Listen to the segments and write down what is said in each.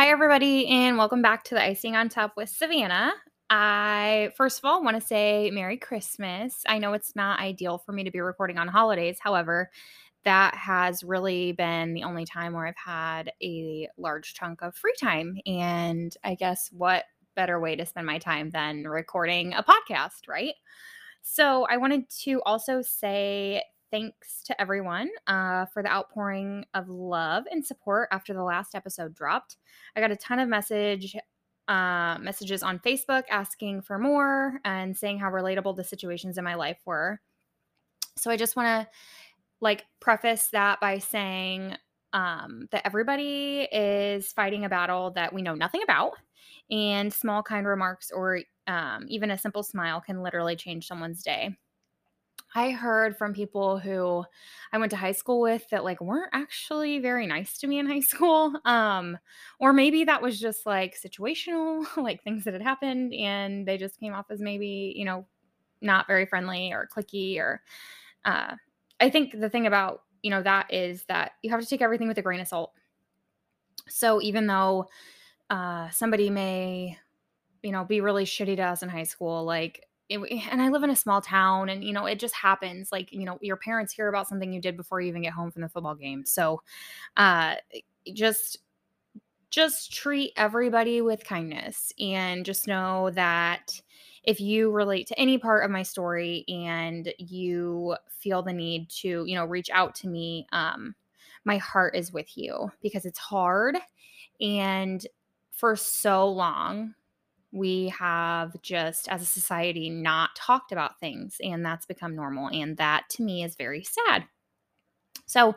Hi, everybody, and welcome back to the Icing on Top with Savannah. I, first of all, want to say Merry Christmas. I know it's not ideal for me to be recording on holidays. However, that has really been the only time where I've had a large chunk of free time. And I guess what better way to spend my time than recording a podcast, right? So I wanted to also say thanks to everyone uh, for the outpouring of love and support after the last episode dropped. I got a ton of message uh, messages on Facebook asking for more and saying how relatable the situations in my life were. So I just want to like preface that by saying um, that everybody is fighting a battle that we know nothing about, and small kind remarks or um, even a simple smile can literally change someone's day. I heard from people who I went to high school with that like weren't actually very nice to me in high school. Um or maybe that was just like situational, like things that had happened and they just came off as maybe, you know, not very friendly or clicky or uh I think the thing about, you know, that is that you have to take everything with a grain of salt. So even though uh somebody may you know be really shitty to us in high school like it, and I live in a small town and you know it just happens like you know your parents hear about something you did before you even get home from the football game. So uh just just treat everybody with kindness and just know that if you relate to any part of my story and you feel the need to you know reach out to me um my heart is with you because it's hard and for so long we have just as a society not talked about things and that's become normal and that to me is very sad. So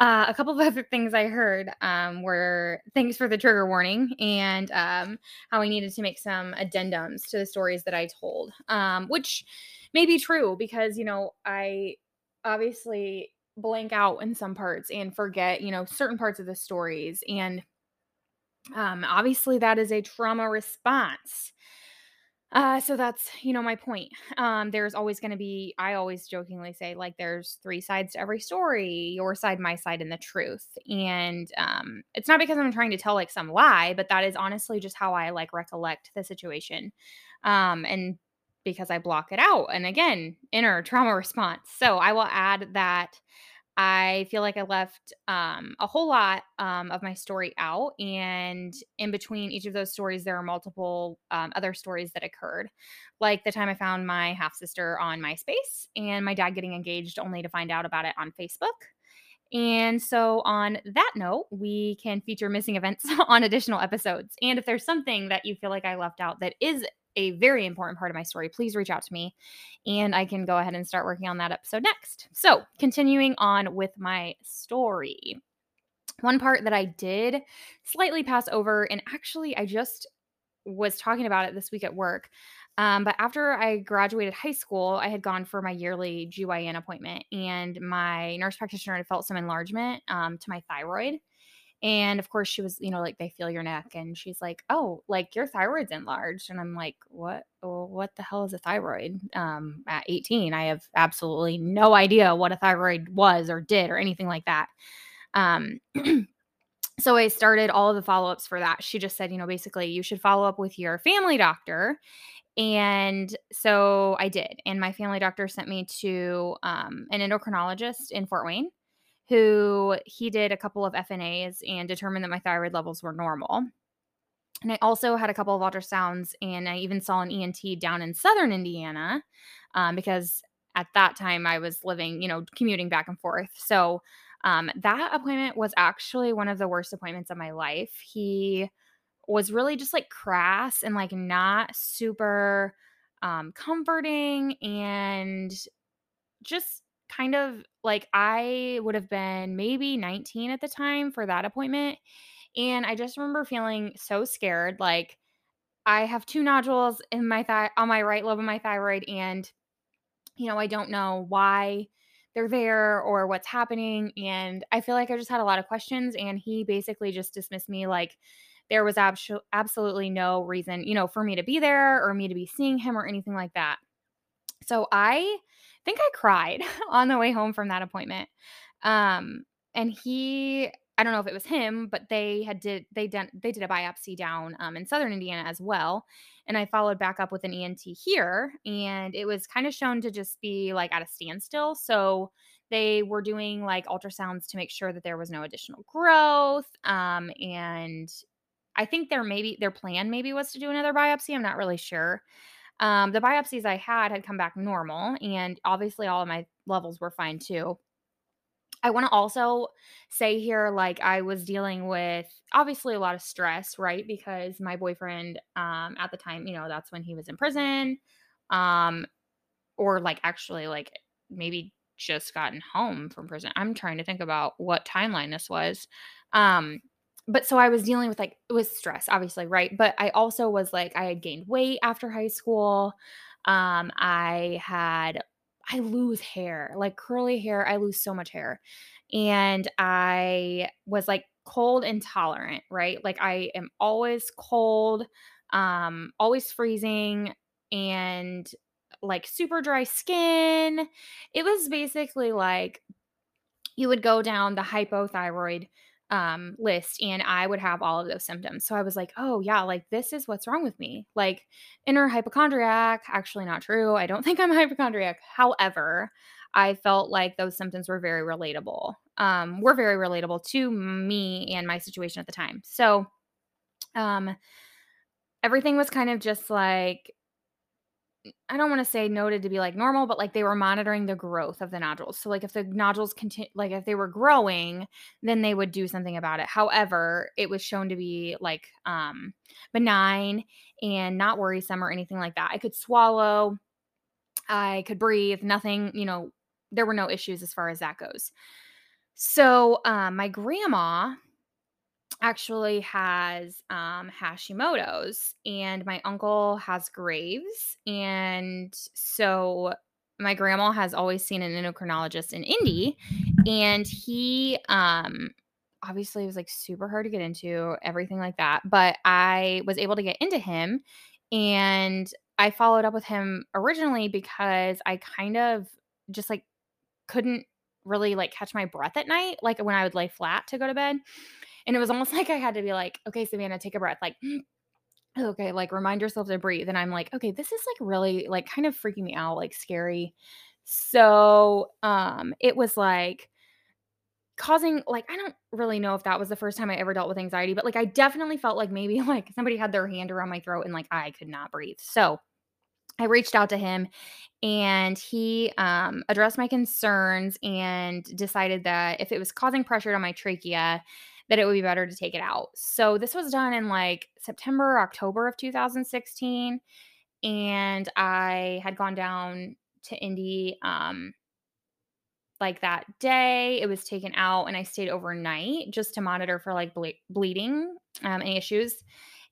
uh, a couple of other things i heard um, were thanks for the trigger warning and um, how i needed to make some addendums to the stories that i told um, which may be true because you know i obviously blank out in some parts and forget you know certain parts of the stories and um, obviously, that is a trauma response. Uh, so that's, you know, my point. Um, there's always going to be, I always jokingly say, like, there's three sides to every story your side, my side, and the truth. And um, it's not because I'm trying to tell like some lie, but that is honestly just how I like recollect the situation. Um, and because I block it out. And again, inner trauma response. So I will add that I feel like I left um, a whole lot um, of my story out. And in between each of those stories, there are multiple um, other stories that occurred. Like the time I found my half sister on MySpace and my dad getting engaged only to find out about it on Facebook. And so, on that note, we can feature missing events on additional episodes. And if there's something that you feel like I left out that is a very important part of my story, please reach out to me and I can go ahead and start working on that episode next. So, continuing on with my story. One part that I did slightly pass over, and actually, I just was talking about it this week at work. Um, but after I graduated high school, I had gone for my yearly GYN appointment, and my nurse practitioner had felt some enlargement um, to my thyroid. And of course, she was, you know, like they feel your neck, and she's like, "Oh, like your thyroid's enlarged." And I'm like, "What? Well, what the hell is a thyroid?" Um, at 18, I have absolutely no idea what a thyroid was or did or anything like that. Um, so I started all of the follow ups for that. She just said, you know, basically, you should follow up with your family doctor. And so I did. And my family doctor sent me to um, an endocrinologist in Fort Wayne who he did a couple of FNAs and determined that my thyroid levels were normal. And I also had a couple of ultrasounds, and I even saw an ENT down in southern Indiana um, because at that time I was living, you know, commuting back and forth. So um, that appointment was actually one of the worst appointments of my life. He was really just like crass and like not super um, comforting and just kind of like I would have been maybe 19 at the time for that appointment. And I just remember feeling so scared. Like I have two nodules in my thigh on my right lobe of my thyroid, and you know, I don't know why they're there or what's happening. And I feel like I just had a lot of questions. And he basically just dismissed me like there was abso- absolutely no reason, you know, for me to be there or me to be seeing him or anything like that. So I think I cried on the way home from that appointment. Um, and he, I don't know if it was him, but they had did they done they did a biopsy down um, in southern Indiana as well, and I followed back up with an ENT here, and it was kind of shown to just be like at a standstill. So they were doing like ultrasounds to make sure that there was no additional growth, um, and I think their maybe their plan maybe was to do another biopsy. I'm not really sure. Um, the biopsies I had had come back normal, and obviously all of my levels were fine too. I want to also say here, like I was dealing with obviously a lot of stress, right? Because my boyfriend, um, at the time, you know, that's when he was in prison, um, or like actually like maybe just gotten home from prison. I'm trying to think about what timeline this was. Um, but so I was dealing with like it was stress, obviously, right? But I also was like I had gained weight after high school. Um, I had I lose hair, like curly hair. I lose so much hair. And I was like cold intolerant, right? Like I am always cold, um, always freezing and like super dry skin. It was basically like you would go down the hypothyroid um, list and I would have all of those symptoms. So I was like, oh, yeah, like this is what's wrong with me. Like inner hypochondriac, actually not true. I don't think I'm a hypochondriac. However, I felt like those symptoms were very relatable. Um, were very relatable to me and my situation at the time. So um everything was kind of just like I don't want to say noted to be like normal, but like they were monitoring the growth of the nodules. So like if the nodules continue, like if they were growing, then they would do something about it. However, it was shown to be like um benign and not worrisome or anything like that. I could swallow, I could breathe, nothing, you know, there were no issues as far as that goes. So um my grandma actually has um, Hashimoto's, and my uncle has Graves. And so my grandma has always seen an endocrinologist in Indy, and he um, obviously was like super hard to get into, everything like that. But I was able to get into him, and I followed up with him originally because I kind of just like couldn't really like catch my breath at night, like when I would lay flat to go to bed. And it was almost like I had to be like, okay, Savannah, take a breath. Like, okay, like remind yourself to breathe. And I'm like, okay, this is like really like kind of freaking me out, like scary. So um it was like causing like I don't really know if that was the first time I ever dealt with anxiety, but like I definitely felt like maybe like somebody had their hand around my throat and like I could not breathe. So I reached out to him and he um, addressed my concerns and decided that if it was causing pressure on my trachea, that it would be better to take it out. So this was done in like September, October of 2016. And I had gone down to Indy um, like that day. It was taken out and I stayed overnight just to monitor for like ble- bleeding, um, any issues.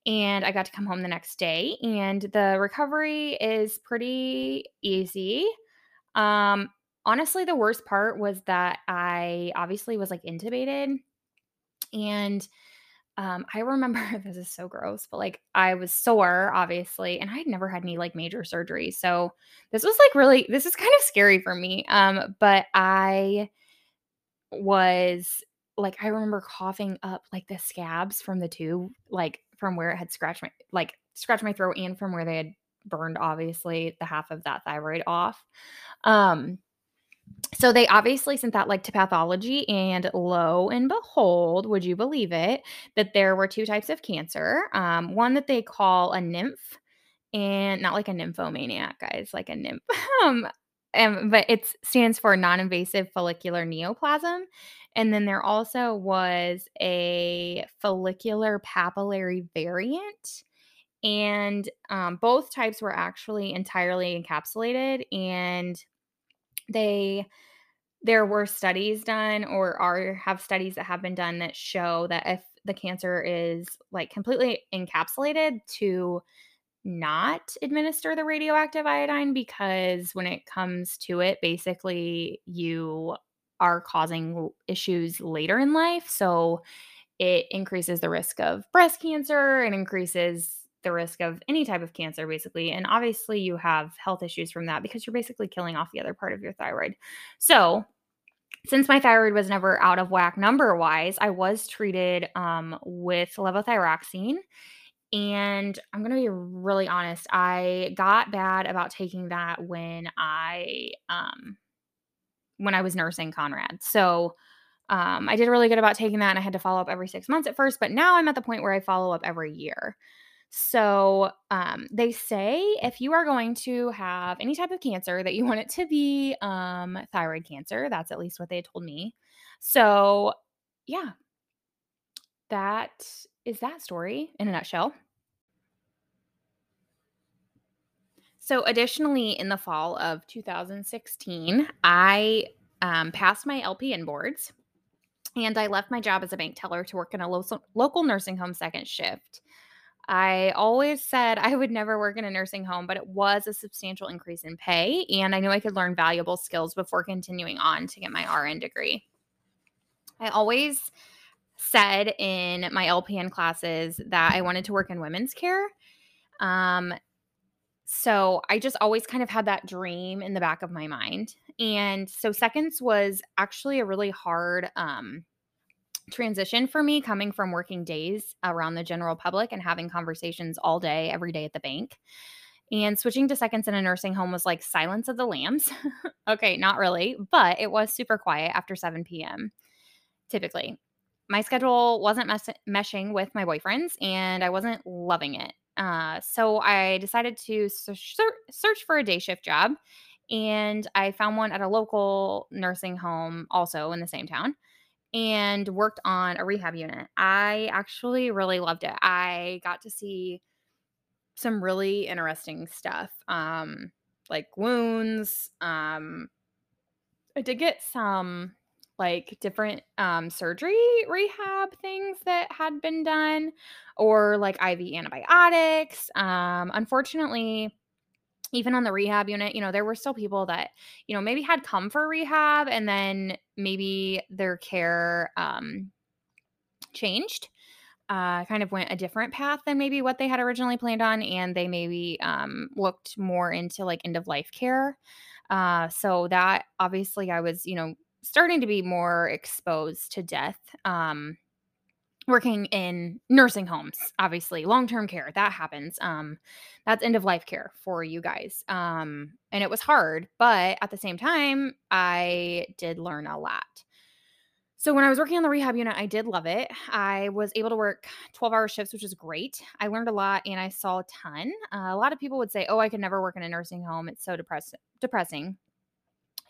And I got to come home the next day. And the recovery is pretty easy. Um, honestly, the worst part was that I obviously was like intubated and um, I remember this is so gross, but like I was sore, obviously, and I had never had any like major surgery. So this was like really, this is kind of scary for me. Um, but I was like, I remember coughing up like the scabs from the tube, like from where it had scratched my, like scratched my throat and from where they had burned, obviously, the half of that thyroid off. Um, so they obviously sent that like to pathology and lo and behold would you believe it that there were two types of cancer um, one that they call a nymph and not like a nymphomaniac guys like a nymph um, and, but it stands for non-invasive follicular neoplasm and then there also was a follicular papillary variant and um, both types were actually entirely encapsulated and they there were studies done or are have studies that have been done that show that if the cancer is like completely encapsulated to not administer the radioactive iodine because when it comes to it basically you are causing issues later in life. So it increases the risk of breast cancer and increases the risk of any type of cancer, basically. And obviously, you have health issues from that because you're basically killing off the other part of your thyroid. So, since my thyroid was never out of whack number wise, I was treated um, with levothyroxine. And I'm going to be really honest, I got bad about taking that when I um when I was nursing Conrad. So um, I did really good about taking that and I had to follow up every 6 months at first, but now I'm at the point where I follow up every year. So, um, they say if you are going to have any type of cancer that you want it to be um, thyroid cancer. That's at least what they told me. So, yeah, that is that story in a nutshell. So, additionally, in the fall of 2016, I um, passed my LPN boards and I left my job as a bank teller to work in a lo- local nursing home second shift. I always said I would never work in a nursing home, but it was a substantial increase in pay, and I knew I could learn valuable skills before continuing on to get my RN degree. I always said in my LPN classes that I wanted to work in women's care. Um, so I just always kind of had that dream in the back of my mind. And so seconds was actually a really hard um, transition for me coming from working days around the general public and having conversations all day, every day at the bank. And switching to seconds in a nursing home was like silence of the lambs. okay, not really, but it was super quiet after 7 p.m. typically. My schedule wasn't mes- meshing with my boyfriend's and I wasn't loving it. Uh, so I decided to search, search for a day shift job and I found one at a local nursing home also in the same town and worked on a rehab unit. I actually really loved it. I got to see some really interesting stuff, um, like wounds. Um, I did get some like different um, surgery rehab things that had been done, or like IV antibiotics. Um, unfortunately, even on the rehab unit, you know, there were still people that, you know, maybe had come for rehab and then maybe their care um, changed, uh, kind of went a different path than maybe what they had originally planned on. And they maybe um, looked more into like end of life care. Uh, so that obviously I was, you know, starting to be more exposed to death. Um, working in nursing homes obviously long-term care that happens um that's end of life care for you guys um and it was hard but at the same time i did learn a lot. So when i was working on the rehab unit i did love it. I was able to work 12 hour shifts which is great. I learned a lot and i saw a ton. Uh, a lot of people would say oh i could never work in a nursing home. It's so depress- depressing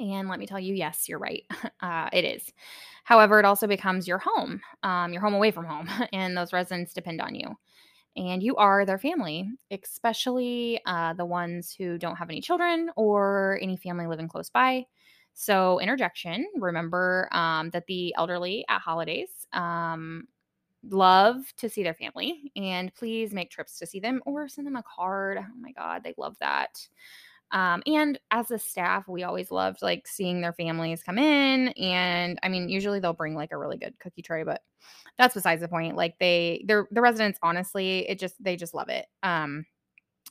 and let me tell you, yes, you're right. Uh, it is. However, it also becomes your home, um, your home away from home, and those residents depend on you. And you are their family, especially uh, the ones who don't have any children or any family living close by. So, interjection remember um, that the elderly at holidays um, love to see their family, and please make trips to see them or send them a card. Oh my God, they love that. Um, and as a staff, we always loved like seeing their families come in. And I mean, usually they'll bring like a really good cookie tray, but that's besides the point. Like they, they're the residents, honestly, it just, they just love it. Um,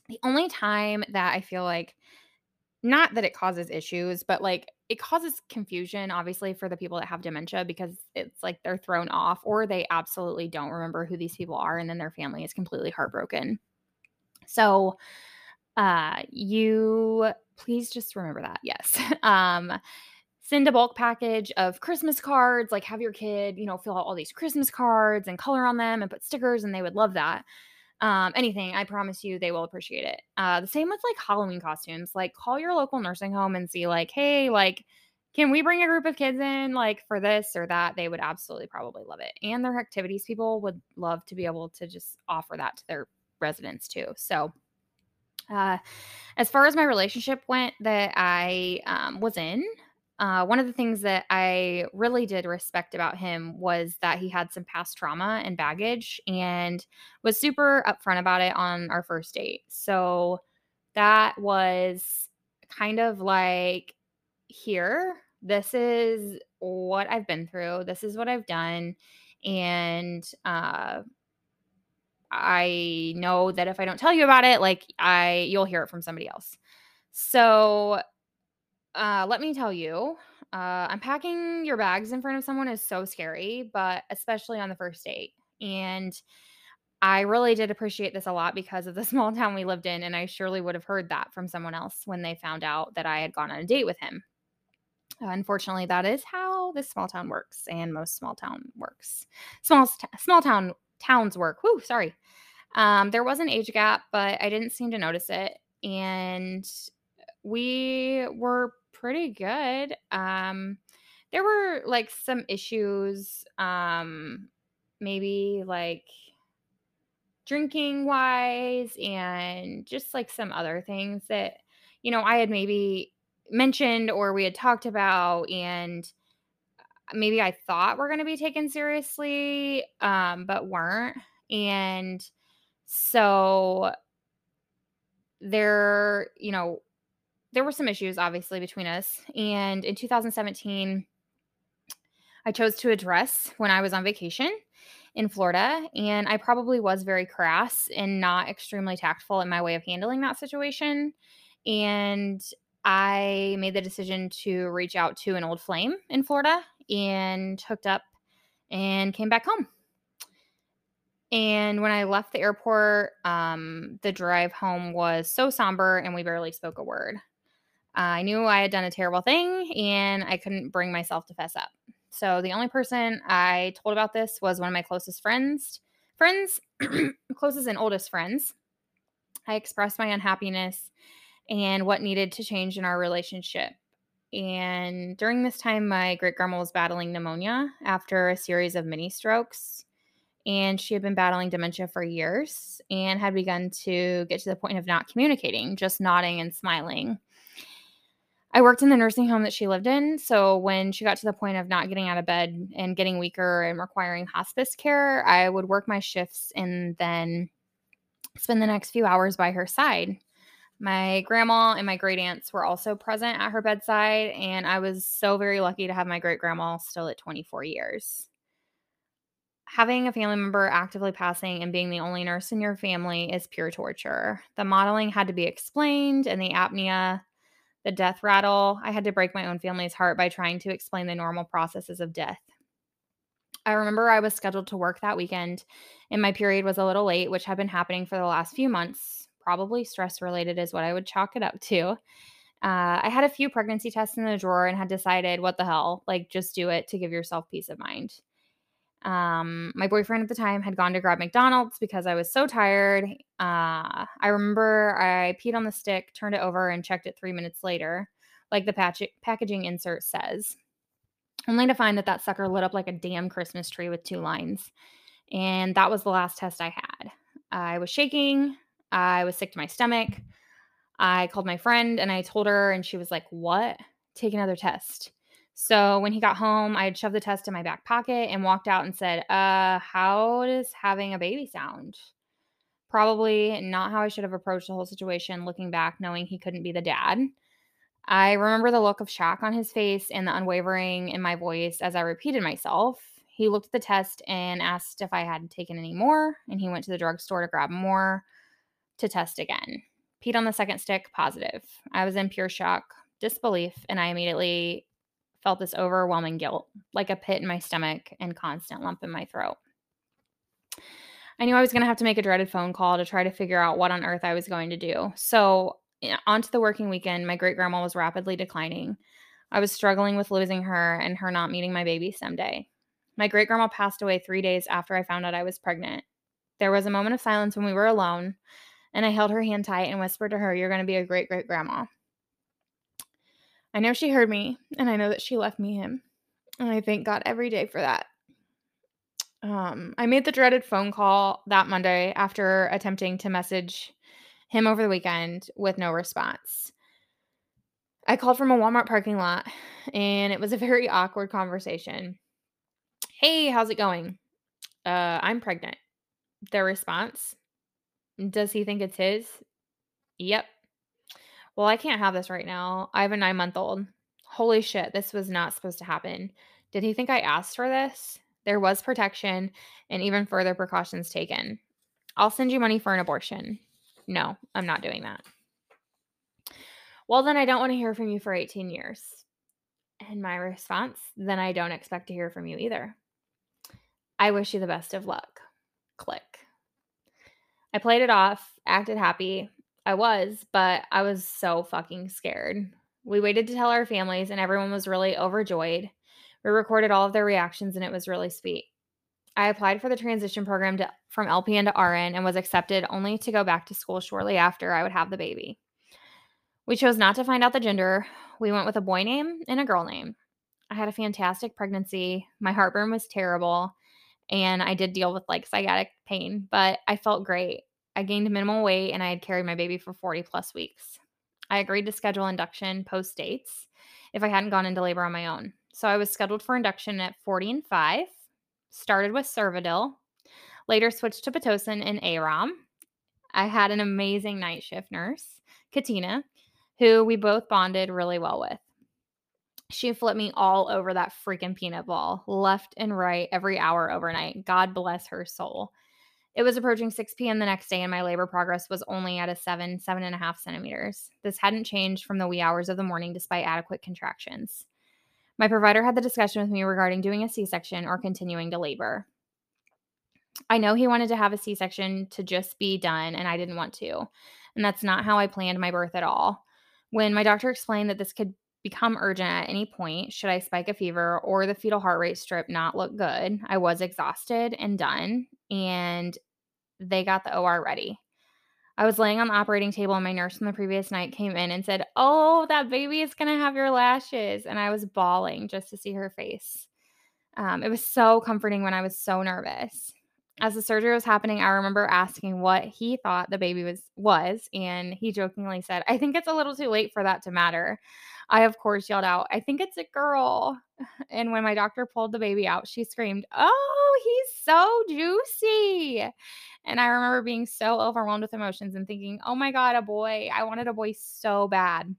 the only time that I feel like, not that it causes issues, but like it causes confusion, obviously, for the people that have dementia because it's like they're thrown off or they absolutely don't remember who these people are. And then their family is completely heartbroken. So, uh, you please just remember that. Yes. um, send a bulk package of Christmas cards, like have your kid, you know, fill out all these Christmas cards and color on them and put stickers, and they would love that. Um, anything, I promise you, they will appreciate it. Uh, the same with like Halloween costumes. Like, call your local nursing home and see, like, hey, like, can we bring a group of kids in, like, for this or that? They would absolutely probably love it. And their activities people would love to be able to just offer that to their residents too. So, uh, as far as my relationship went that I um, was in, uh, one of the things that I really did respect about him was that he had some past trauma and baggage and was super upfront about it on our first date. So that was kind of like, here, this is what I've been through, this is what I've done. And uh, I know that if I don't tell you about it, like I you'll hear it from somebody else. So uh let me tell you, Uh, unpacking your bags in front of someone is so scary, but especially on the first date. And I really did appreciate this a lot because of the small town we lived in, and I surely would have heard that from someone else when they found out that I had gone on a date with him. Unfortunately, that is how this small town works, and most small town works. Small small town towns work. Whoo, sorry. Um, there was an age gap, but I didn't seem to notice it, and we were pretty good. Um, there were like some issues, um, maybe like drinking wise, and just like some other things that you know I had maybe mentioned or we had talked about and maybe I thought we were going to be taken seriously, um, but weren't. And so there, you know, there were some issues obviously between us. And in 2017, I chose to address when I was on vacation in Florida. And I probably was very crass and not extremely tactful in my way of handling that situation. And I made the decision to reach out to an old flame in Florida and hooked up and came back home. And when I left the airport, um, the drive home was so somber and we barely spoke a word. I knew I had done a terrible thing and I couldn't bring myself to fess up. So the only person I told about this was one of my closest friends, friends, closest and oldest friends. I expressed my unhappiness and what needed to change in our relationship. And during this time, my great grandma was battling pneumonia after a series of mini strokes. And she had been battling dementia for years and had begun to get to the point of not communicating, just nodding and smiling. I worked in the nursing home that she lived in. So when she got to the point of not getting out of bed and getting weaker and requiring hospice care, I would work my shifts and then spend the next few hours by her side. My grandma and my great aunts were also present at her bedside, and I was so very lucky to have my great grandma still at 24 years. Having a family member actively passing and being the only nurse in your family is pure torture. The mottling had to be explained, and the apnea, the death rattle, I had to break my own family's heart by trying to explain the normal processes of death. I remember I was scheduled to work that weekend, and my period was a little late, which had been happening for the last few months probably stress related, is what I would chalk it up to. Uh, I had a few pregnancy tests in the drawer and had decided, what the hell, like just do it to give yourself peace of mind. Um, my boyfriend at the time had gone to grab McDonald's because I was so tired. Uh, I remember I peed on the stick, turned it over, and checked it three minutes later, like the patch- packaging insert says, only to find that that sucker lit up like a damn Christmas tree with two lines. And that was the last test I had. I was shaking. I was sick to my stomach. I called my friend and I told her, and she was like, What? Take another test. So when he got home, I had shoved the test in my back pocket and walked out and said, Uh, how does having a baby sound? Probably not how I should have approached the whole situation looking back, knowing he couldn't be the dad. I remember the look of shock on his face and the unwavering in my voice as I repeated myself. He looked at the test and asked if I had taken any more, and he went to the drugstore to grab more to test again. Peed on the second stick, positive. I was in pure shock, disbelief, and I immediately felt this overwhelming guilt, like a pit in my stomach and constant lump in my throat. I knew I was going to have to make a dreaded phone call to try to figure out what on earth I was going to do. So, onto the working weekend, my great grandma was rapidly declining. I was struggling with losing her and her not meeting my baby someday. My great grandma passed away three days after I found out I was pregnant. There was a moment of silence when we were alone, and I held her hand tight and whispered to her, You're going to be a great great grandma. I know she heard me, and I know that she left me him. And I thank God every day for that. Um, I made the dreaded phone call that Monday after attempting to message him over the weekend with no response. I called from a Walmart parking lot, and it was a very awkward conversation. Hey, how's it going? Uh, I'm pregnant. Their response does he think it's his? Yep. Well, I can't have this right now. I have a nine month old. Holy shit, this was not supposed to happen. Did he think I asked for this? There was protection and even further precautions taken. I'll send you money for an abortion. No, I'm not doing that. Well, then I don't want to hear from you for 18 years. And my response, then I don't expect to hear from you either. I wish you the best of luck. Click. I played it off, acted happy. I was, but I was so fucking scared. We waited to tell our families, and everyone was really overjoyed. We recorded all of their reactions, and it was really sweet. I applied for the transition program to, from LPN to RN and was accepted only to go back to school shortly after I would have the baby. We chose not to find out the gender. We went with a boy name and a girl name. I had a fantastic pregnancy. My heartburn was terrible, and I did deal with like sciatic pain, but I felt great. I gained minimal weight and I had carried my baby for 40 plus weeks. I agreed to schedule induction post dates if I hadn't gone into labor on my own. So I was scheduled for induction at 40 and 5, started with Cervidil, later switched to Pitocin and AROM. I had an amazing night shift nurse, Katina, who we both bonded really well with. She flipped me all over that freaking peanut ball, left and right, every hour overnight. God bless her soul. It was approaching 6 p.m. the next day, and my labor progress was only at a seven, seven and a half centimeters. This hadn't changed from the wee hours of the morning despite adequate contractions. My provider had the discussion with me regarding doing a C section or continuing to labor. I know he wanted to have a C section to just be done, and I didn't want to. And that's not how I planned my birth at all. When my doctor explained that this could become urgent at any point, should I spike a fever or the fetal heart rate strip not look good, I was exhausted and done, and they got the OR ready. I was laying on the operating table, and my nurse from the previous night came in and said, Oh, that baby is going to have your lashes. And I was bawling just to see her face. Um, it was so comforting when I was so nervous. As the surgery was happening, I remember asking what he thought the baby was was, and he jokingly said, "I think it's a little too late for that to matter." I of course yelled out, "I think it's a girl." And when my doctor pulled the baby out, she screamed, "Oh, he's so juicy." And I remember being so overwhelmed with emotions and thinking, "Oh my god, a boy. I wanted a boy so bad."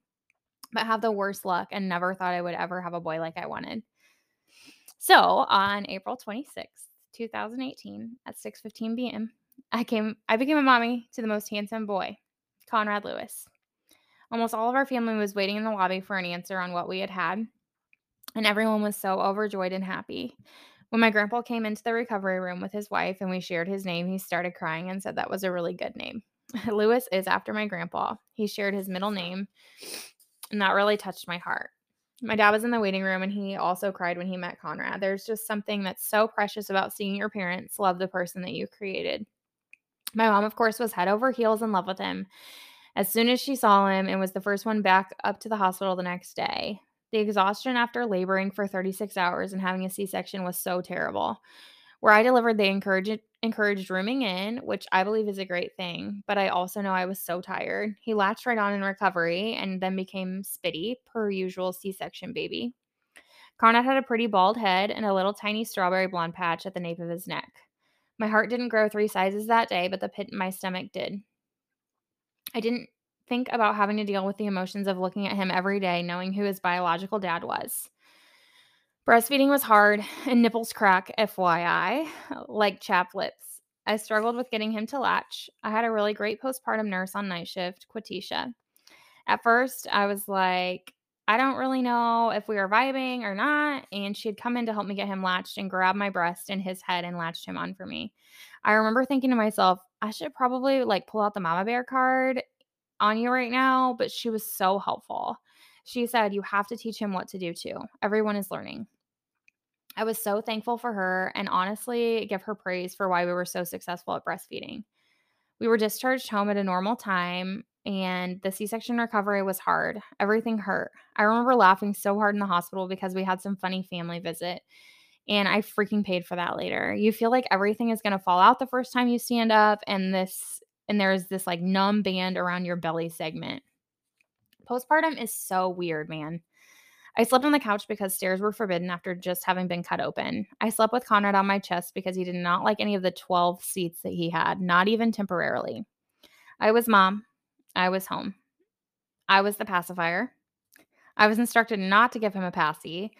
But have the worst luck and never thought I would ever have a boy like I wanted. So, on April 26th, 2018 at 6:15 p.m. I came I became a mommy to the most handsome boy, Conrad Lewis. Almost all of our family was waiting in the lobby for an answer on what we had had, and everyone was so overjoyed and happy. When my grandpa came into the recovery room with his wife and we shared his name, he started crying and said that was a really good name. Lewis is after my grandpa. He shared his middle name, and that really touched my heart. My dad was in the waiting room and he also cried when he met Conrad. There's just something that's so precious about seeing your parents love the person that you created. My mom, of course, was head over heels in love with him as soon as she saw him and was the first one back up to the hospital the next day. The exhaustion after laboring for 36 hours and having a C section was so terrible. Where I delivered, they encouraged encouraged rooming in, which I believe is a great thing, but I also know I was so tired. He latched right on in recovery and then became spitty, per usual C section baby. Conrad had a pretty bald head and a little tiny strawberry blonde patch at the nape of his neck. My heart didn't grow three sizes that day, but the pit in my stomach did. I didn't think about having to deal with the emotions of looking at him every day, knowing who his biological dad was. Breastfeeding was hard and nipples crack, FYI, like chap lips. I struggled with getting him to latch. I had a really great postpartum nurse on night shift, Quatisha. At first, I was like, I don't really know if we were vibing or not. And she had come in to help me get him latched and grab my breast and his head and latched him on for me. I remember thinking to myself, I should probably like pull out the mama bear card on you right now. But she was so helpful. She said, You have to teach him what to do too. Everyone is learning. I was so thankful for her and honestly give her praise for why we were so successful at breastfeeding. We were discharged home at a normal time and the C section recovery was hard. Everything hurt. I remember laughing so hard in the hospital because we had some funny family visit and I freaking paid for that later. You feel like everything is going to fall out the first time you stand up and this and there's this like numb band around your belly segment. Postpartum is so weird, man. I slept on the couch because stairs were forbidden after just having been cut open. I slept with Conrad on my chest because he did not like any of the 12 seats that he had, not even temporarily. I was mom. I was home. I was the pacifier. I was instructed not to give him a passy.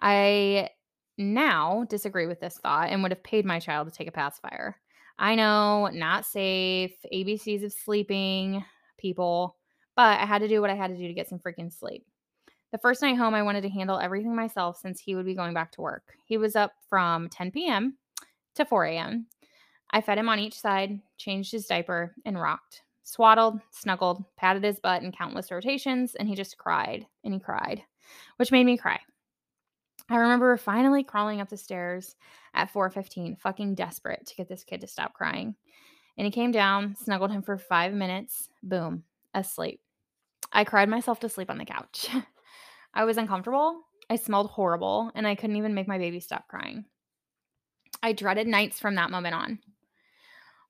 I now disagree with this thought and would have paid my child to take a pacifier. I know, not safe, ABCs of sleeping, people, but I had to do what I had to do to get some freaking sleep. The first night home, I wanted to handle everything myself since he would be going back to work. He was up from 10 p.m. to 4 a.m. I fed him on each side, changed his diaper, and rocked. Swaddled, snuggled, patted his butt in countless rotations, and he just cried and he cried, which made me cry. I remember finally crawling up the stairs at 4:15, fucking desperate to get this kid to stop crying. And he came down, snuggled him for 5 minutes, boom, asleep. I cried myself to sleep on the couch. I was uncomfortable, I smelled horrible, and I couldn't even make my baby stop crying. I dreaded nights from that moment on.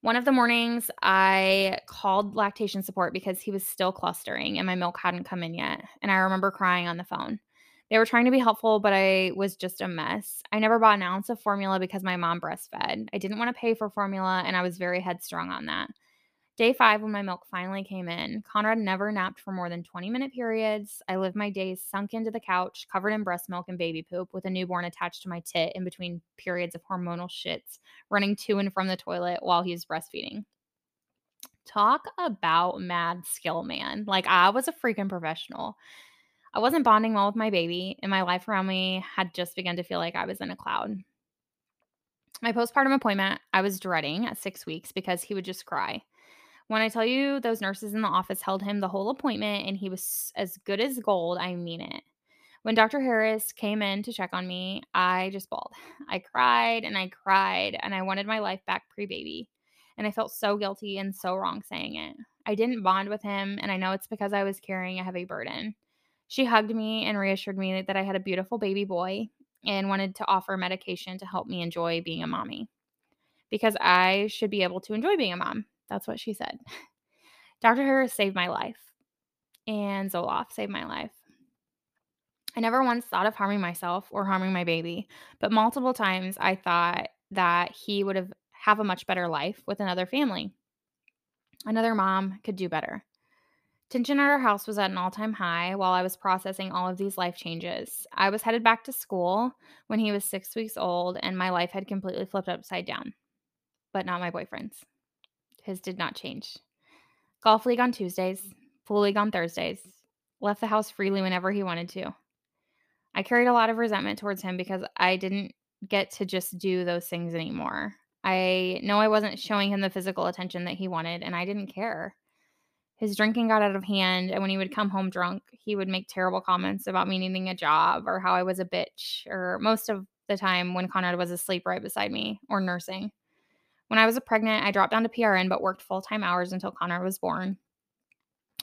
One of the mornings, I called lactation support because he was still clustering and my milk hadn't come in yet. And I remember crying on the phone. They were trying to be helpful, but I was just a mess. I never bought an ounce of formula because my mom breastfed. I didn't want to pay for formula, and I was very headstrong on that. Day five, when my milk finally came in, Conrad never napped for more than 20 minute periods. I lived my days sunk into the couch, covered in breast milk and baby poop, with a newborn attached to my tit in between periods of hormonal shits, running to and from the toilet while he was breastfeeding. Talk about mad skill, man. Like, I was a freaking professional. I wasn't bonding well with my baby, and my life around me had just begun to feel like I was in a cloud. My postpartum appointment, I was dreading at six weeks because he would just cry. When I tell you those nurses in the office held him the whole appointment and he was as good as gold, I mean it. When Dr. Harris came in to check on me, I just bawled. I cried and I cried and I wanted my life back pre baby. And I felt so guilty and so wrong saying it. I didn't bond with him, and I know it's because I was carrying a heavy burden. She hugged me and reassured me that I had a beautiful baby boy and wanted to offer medication to help me enjoy being a mommy because I should be able to enjoy being a mom. That's what she said. Dr. Harris saved my life, and Zoloft saved my life. I never once thought of harming myself or harming my baby, but multiple times I thought that he would have have a much better life with another family. Another mom could do better. Tension at our house was at an all time high while I was processing all of these life changes. I was headed back to school when he was six weeks old, and my life had completely flipped upside down. But not my boyfriend's. His did not change. Golf league on Tuesdays, pool league on Thursdays, left the house freely whenever he wanted to. I carried a lot of resentment towards him because I didn't get to just do those things anymore. I know I wasn't showing him the physical attention that he wanted, and I didn't care. His drinking got out of hand, and when he would come home drunk, he would make terrible comments about me needing a job or how I was a bitch, or most of the time when Conrad was asleep right beside me or nursing. When I was pregnant, I dropped down to PRN but worked full time hours until Connor was born.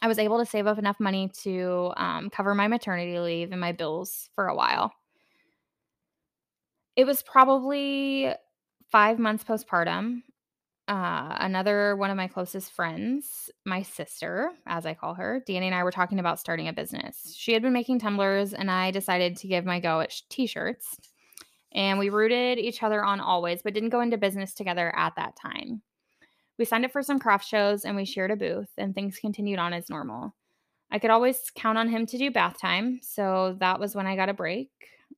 I was able to save up enough money to um, cover my maternity leave and my bills for a while. It was probably five months postpartum uh, another one of my closest friends, my sister, as I call her, Danny and I were talking about starting a business. She had been making tumblers, and I decided to give my go at t shirts. And we rooted each other on always, but didn't go into business together at that time. We signed up for some craft shows and we shared a booth, and things continued on as normal. I could always count on him to do bath time, so that was when I got a break.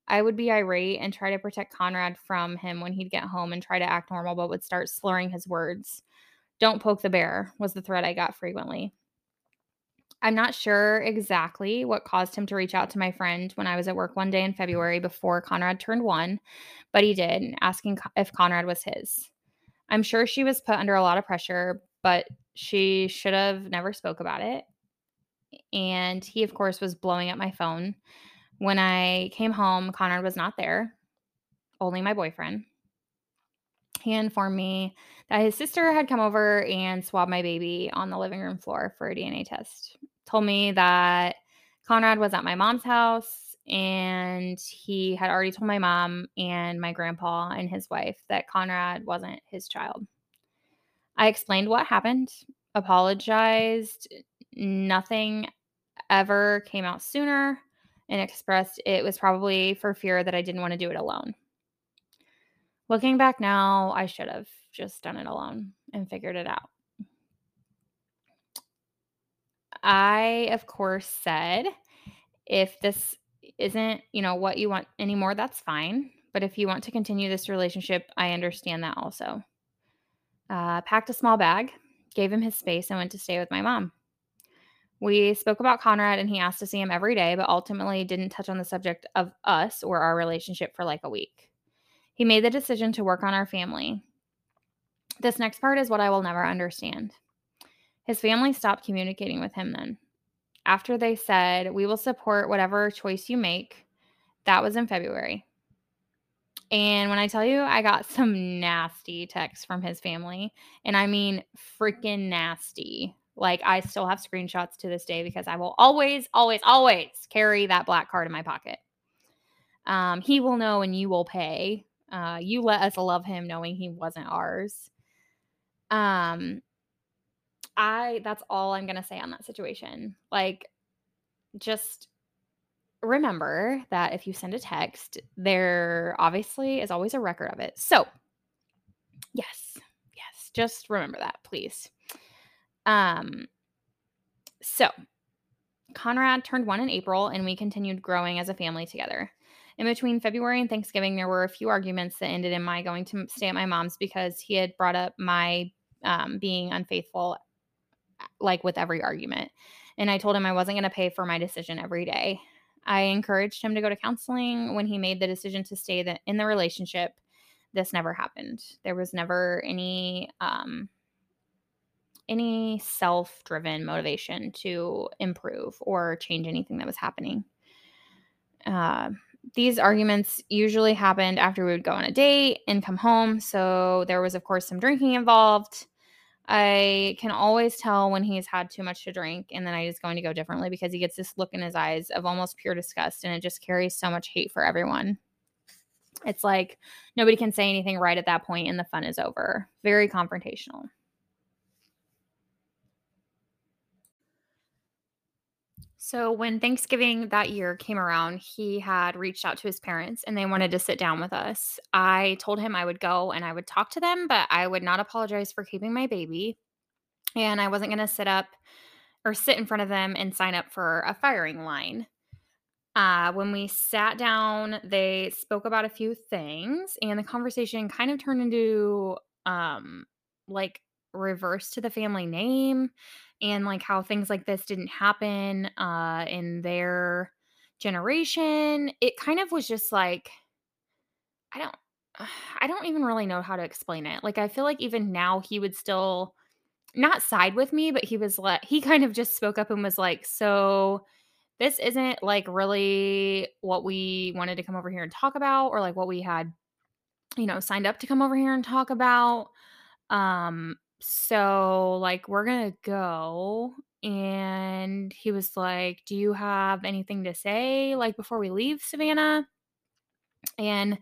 I would be irate and try to protect Conrad from him when he'd get home and try to act normal, but would start slurring his words. Don't poke the bear was the threat I got frequently. I'm not sure exactly what caused him to reach out to my friend when I was at work one day in February before Conrad turned one, but he did, asking if Conrad was his. I'm sure she was put under a lot of pressure, but she should have never spoke about it. And he, of course, was blowing up my phone when I came home, Conrad was not there, only my boyfriend. He informed me that his sister had come over and swabbed my baby on the living room floor for a DNA test. Told me that Conrad was at my mom's house and he had already told my mom and my grandpa and his wife that Conrad wasn't his child. I explained what happened, apologized. Nothing ever came out sooner and expressed it was probably for fear that I didn't want to do it alone. Looking back now, I should have just done it alone and figured it out. I, of course, said if this isn't, you know, what you want anymore, that's fine. But if you want to continue this relationship, I understand that also. Uh, packed a small bag, gave him his space, and went to stay with my mom. We spoke about Conrad and he asked to see him every day, but ultimately didn't touch on the subject of us or our relationship for like a week. He made the decision to work on our family. This next part is what I will never understand. His family stopped communicating with him then. After they said, We will support whatever choice you make, that was in February. And when I tell you, I got some nasty texts from his family, and I mean freaking nasty. Like, I still have screenshots to this day because I will always, always, always carry that black card in my pocket. Um, he will know and you will pay. Uh, you let us love him knowing he wasn't ours. Um, I, that's all I'm going to say on that situation. Like, just remember that if you send a text, there obviously is always a record of it. So, yes, yes, just remember that, please. Um, so Conrad turned one in April, and we continued growing as a family together. In between February and Thanksgiving, there were a few arguments that ended in my going to stay at my mom's because he had brought up my um, being unfaithful, like with every argument. And I told him I wasn't going to pay for my decision every day. I encouraged him to go to counseling when he made the decision to stay the, in the relationship. This never happened. There was never any um, any self-driven motivation to improve or change anything that was happening. Uh, these arguments usually happened after we would go on a date and come home. So there was, of course, some drinking involved. I can always tell when he's had too much to drink and the night is going to go differently because he gets this look in his eyes of almost pure disgust and it just carries so much hate for everyone. It's like nobody can say anything right at that point and the fun is over. Very confrontational. So, when Thanksgiving that year came around, he had reached out to his parents and they wanted to sit down with us. I told him I would go and I would talk to them, but I would not apologize for keeping my baby. And I wasn't going to sit up or sit in front of them and sign up for a firing line. Uh, when we sat down, they spoke about a few things, and the conversation kind of turned into um, like reverse to the family name and like how things like this didn't happen uh in their generation it kind of was just like i don't i don't even really know how to explain it like i feel like even now he would still not side with me but he was like he kind of just spoke up and was like so this isn't like really what we wanted to come over here and talk about or like what we had you know signed up to come over here and talk about um so like we're gonna go and he was like do you have anything to say like before we leave savannah? And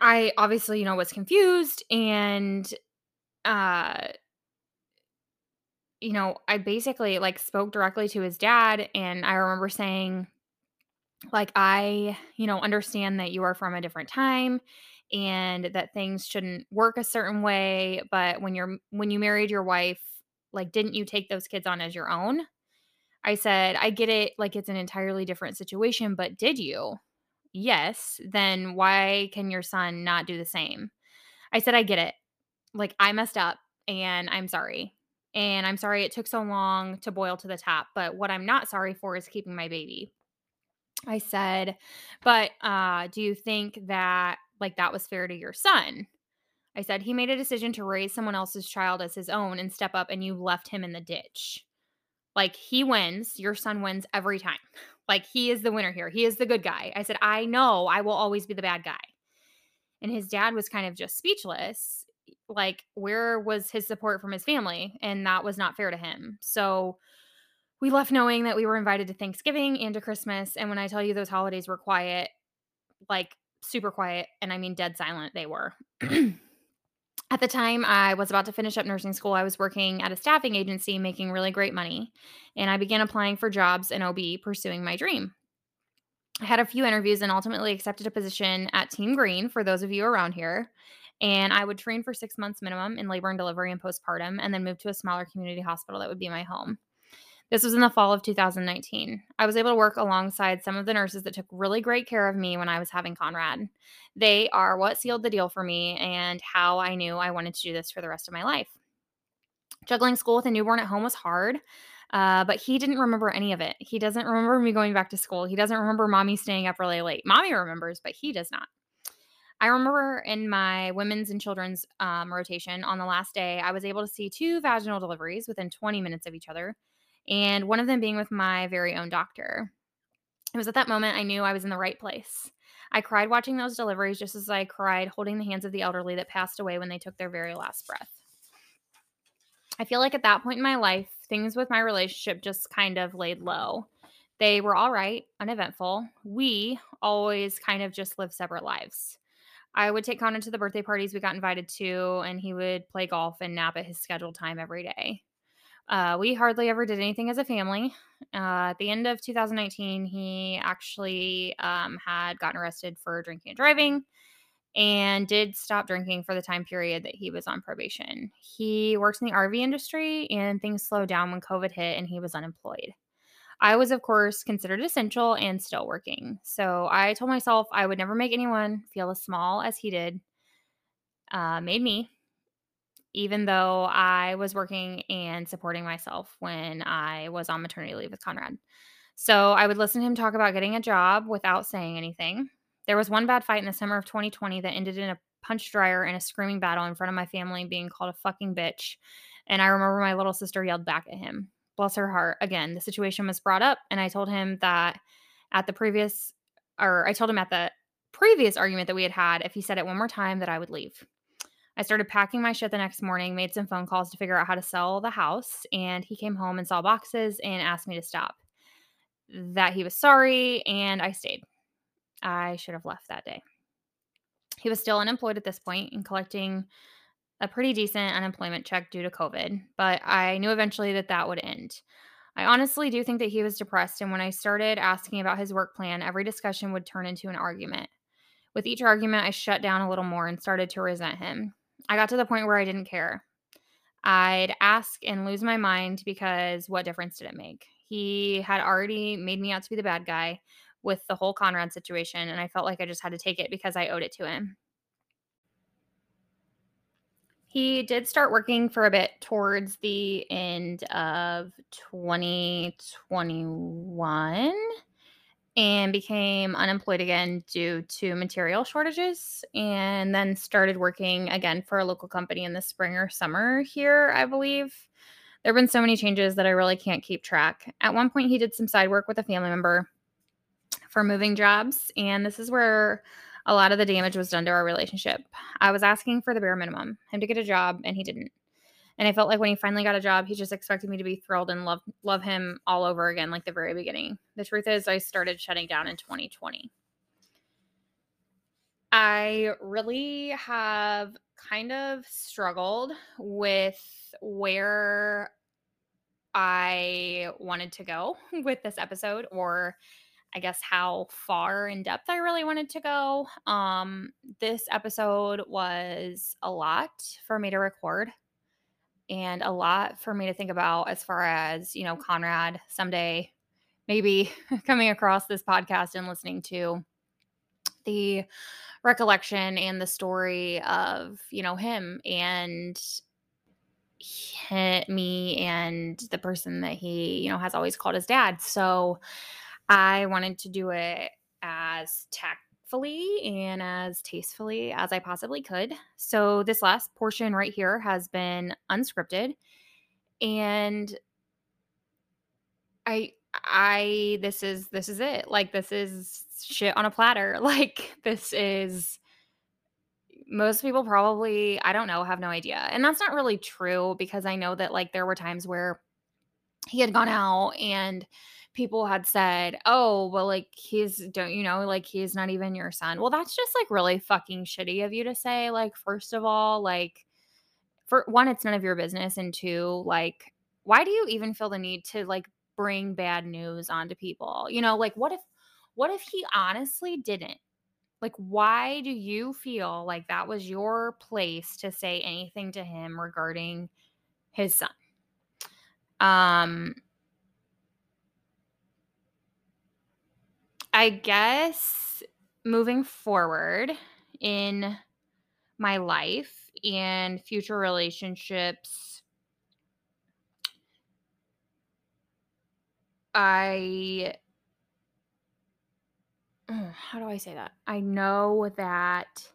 i obviously you know was confused and uh you know i basically like spoke directly to his dad and i remember saying like i you know understand that you are from a different time and that things shouldn't work a certain way but when you're when you married your wife like didn't you take those kids on as your own? I said i get it like it's an entirely different situation but did you? Yes then why can your son not do the same? I said i get it. Like i messed up and i'm sorry and i'm sorry it took so long to boil to the top but what i'm not sorry for is keeping my baby. I said but uh do you think that like that was fair to your son. I said he made a decision to raise someone else's child as his own and step up, and you left him in the ditch. Like he wins, your son wins every time. Like he is the winner here. He is the good guy. I said, I know I will always be the bad guy. And his dad was kind of just speechless. Like, where was his support from his family? And that was not fair to him. So we left knowing that we were invited to Thanksgiving and to Christmas. And when I tell you those holidays were quiet, like super quiet, and I mean dead silent they were. At the time, I was about to finish up nursing school. I was working at a staffing agency making really great money, and I began applying for jobs in OB, pursuing my dream. I had a few interviews and ultimately accepted a position at Team Green for those of you around here. And I would train for six months minimum in labor and delivery and postpartum, and then move to a smaller community hospital that would be my home. This was in the fall of 2019. I was able to work alongside some of the nurses that took really great care of me when I was having Conrad. They are what sealed the deal for me and how I knew I wanted to do this for the rest of my life. Juggling school with a newborn at home was hard. Uh, but he didn't remember any of it. He doesn't remember me going back to school. He doesn't remember mommy staying up really late. Mommy remembers, but he does not. I remember in my women's and children's um, rotation on the last day, I was able to see two vaginal deliveries within 20 minutes of each other, and one of them being with my very own doctor. It was at that moment I knew I was in the right place. I cried watching those deliveries just as I cried holding the hands of the elderly that passed away when they took their very last breath. I feel like at that point in my life, things with my relationship just kind of laid low. They were all right, uneventful. We always kind of just lived separate lives. I would take Connor to the birthday parties we got invited to, and he would play golf and nap at his scheduled time every day. Uh, we hardly ever did anything as a family. Uh, at the end of 2019, he actually um, had gotten arrested for drinking and driving and did stop drinking for the time period that he was on probation. He works in the RV industry and things slowed down when COVID hit and he was unemployed. I was, of course, considered essential and still working. So I told myself I would never make anyone feel as small as he did, uh, made me, even though I was working and supporting myself when I was on maternity leave with Conrad. So I would listen to him talk about getting a job without saying anything. There was one bad fight in the summer of 2020 that ended in a punch dryer and a screaming battle in front of my family being called a fucking bitch. And I remember my little sister yelled back at him. Bless her heart. Again, the situation was brought up, and I told him that at the previous, or I told him at the previous argument that we had had, if he said it one more time, that I would leave. I started packing my shit the next morning, made some phone calls to figure out how to sell the house, and he came home and saw boxes and asked me to stop. That he was sorry, and I stayed. I should have left that day. He was still unemployed at this point and collecting a pretty decent unemployment check due to COVID, but I knew eventually that that would end. I honestly do think that he was depressed, and when I started asking about his work plan, every discussion would turn into an argument. With each argument, I shut down a little more and started to resent him. I got to the point where I didn't care. I'd ask and lose my mind because what difference did it make? He had already made me out to be the bad guy with the whole Conrad situation, and I felt like I just had to take it because I owed it to him. He did start working for a bit towards the end of 2021 and became unemployed again due to material shortages and then started working again for a local company in the spring or summer here, I believe. There have been so many changes that I really can't keep track. At one point, he did some side work with a family member for moving jobs, and this is where a lot of the damage was done to our relationship. I was asking for the bare minimum, him to get a job, and he didn't. And I felt like when he finally got a job, he just expected me to be thrilled and love love him all over again, like the very beginning. The truth is, I started shutting down in 2020. I really have kind of struggled with where I wanted to go with this episode or I guess how far in depth I really wanted to go. Um, this episode was a lot for me to record and a lot for me to think about as far as, you know, Conrad someday maybe coming across this podcast and listening to the recollection and the story of, you know, him and me and the person that he, you know, has always called his dad. So, I wanted to do it as and as tastefully as I possibly could. So this last portion right here has been unscripted and I I this is this is it. Like this is shit on a platter. Like this is most people probably I don't know have no idea. And that's not really true because I know that like there were times where he had gone out and people had said, "Oh, well like he's don't you know, like he's not even your son." Well, that's just like really fucking shitty of you to say. Like first of all, like for one it's none of your business and two, like why do you even feel the need to like bring bad news onto people? You know, like what if what if he honestly didn't? Like why do you feel like that was your place to say anything to him regarding his son? Um I guess moving forward in my life and future relationships, I how do I say that? I know that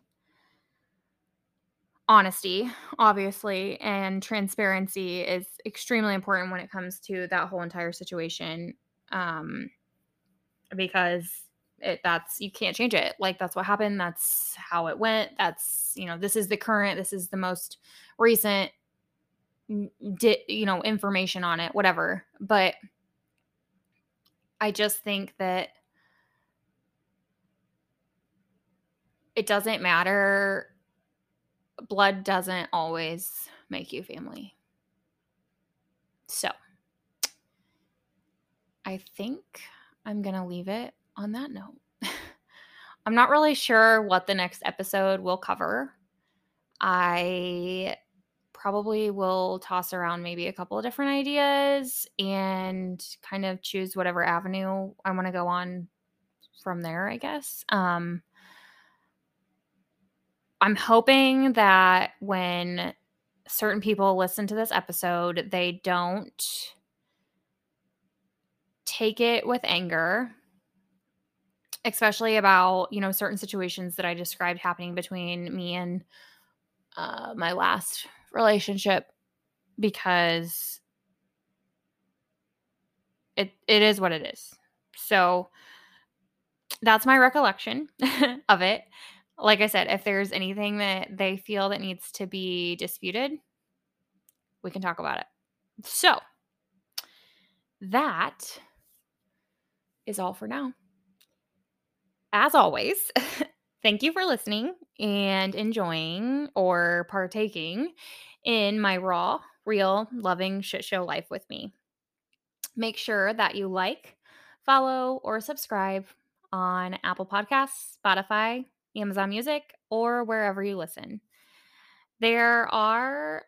honesty, obviously, and transparency is extremely important when it comes to that whole entire situation. Um, because it that's you can't change it. Like that's what happened. That's how it went. That's you know this is the current. This is the most recent. Di- you know information on it, whatever. But I just think that it doesn't matter. Blood doesn't always make you family. So I think I'm going to leave it on that note. I'm not really sure what the next episode will cover. I probably will toss around maybe a couple of different ideas and kind of choose whatever avenue I want to go on from there, I guess. Um, I'm hoping that when certain people listen to this episode, they don't take it with anger, especially about, you know, certain situations that I described happening between me and uh, my last relationship because it it is what it is. So that's my recollection of it like I said, if there's anything that they feel that needs to be disputed, we can talk about it. So, that is all for now. As always, thank you for listening and enjoying or partaking in my raw, real, loving shit show life with me. Make sure that you like, follow, or subscribe on Apple Podcasts, Spotify, Amazon Music, or wherever you listen. There are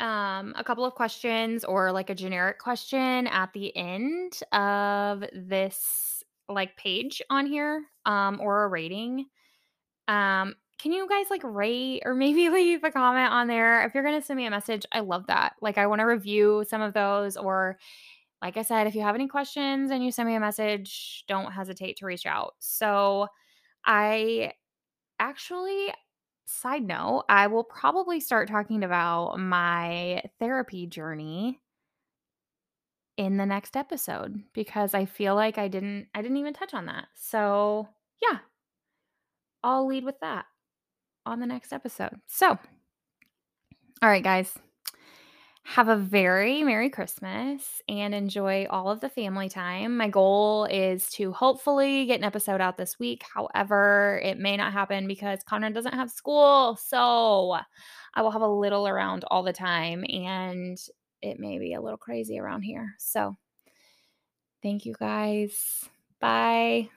um, a couple of questions or like a generic question at the end of this like page on here um, or a rating. Um, can you guys like rate or maybe leave a comment on there? If you're going to send me a message, I love that. Like, I want to review some of those. Or, like I said, if you have any questions and you send me a message, don't hesitate to reach out. So, I actually, side note, I will probably start talking about my therapy journey in the next episode because I feel like I didn't I didn't even touch on that. So, yeah. I'll lead with that on the next episode. So, all right, guys. Have a very Merry Christmas and enjoy all of the family time. My goal is to hopefully get an episode out this week. However, it may not happen because Conrad doesn't have school. So I will have a little around all the time and it may be a little crazy around here. So thank you guys. Bye.